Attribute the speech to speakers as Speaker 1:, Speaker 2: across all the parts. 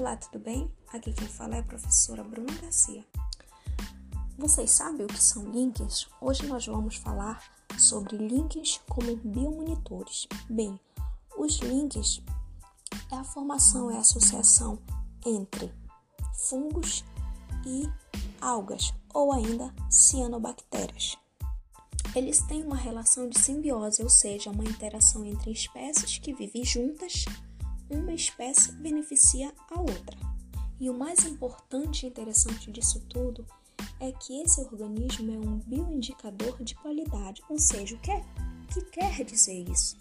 Speaker 1: Olá, tudo bem? Aqui quem fala é a professora Bruna Garcia. Vocês sabem o que são links? Hoje nós vamos falar sobre links como biomonitores. Bem, os links é a formação, é a associação entre fungos e algas ou ainda cianobactérias. Eles têm uma relação de simbiose, ou seja, uma interação entre espécies que vivem juntas uma espécie beneficia a outra. E o mais importante e interessante disso tudo é que esse organismo é um bioindicador de qualidade, ou seja, o que, é, que quer dizer isso?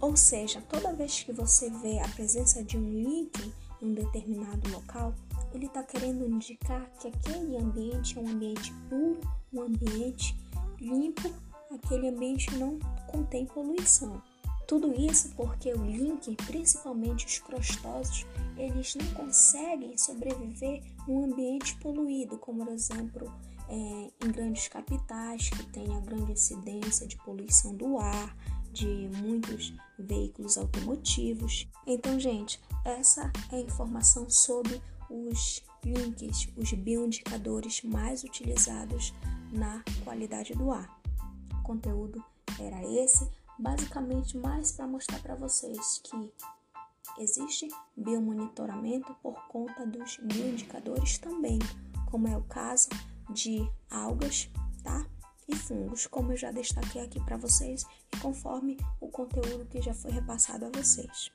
Speaker 1: Ou seja, toda vez que você vê a presença de um link em um determinado local, ele está querendo indicar que aquele ambiente é um ambiente puro, um ambiente limpo, aquele ambiente não contém poluição. Tudo isso porque o link, principalmente os crostosos, eles não conseguem sobreviver num ambiente poluído, como por exemplo é, em grandes capitais que tem a grande incidência de poluição do ar, de muitos veículos automotivos. Então, gente, essa é a informação sobre os links, os bioindicadores mais utilizados na qualidade do ar. O conteúdo era esse basicamente mais para mostrar para vocês que existe biomonitoramento por conta dos bioindicadores também, como é o caso de algas, tá? E fungos, como eu já destaquei aqui para vocês e conforme o conteúdo que já foi repassado a vocês.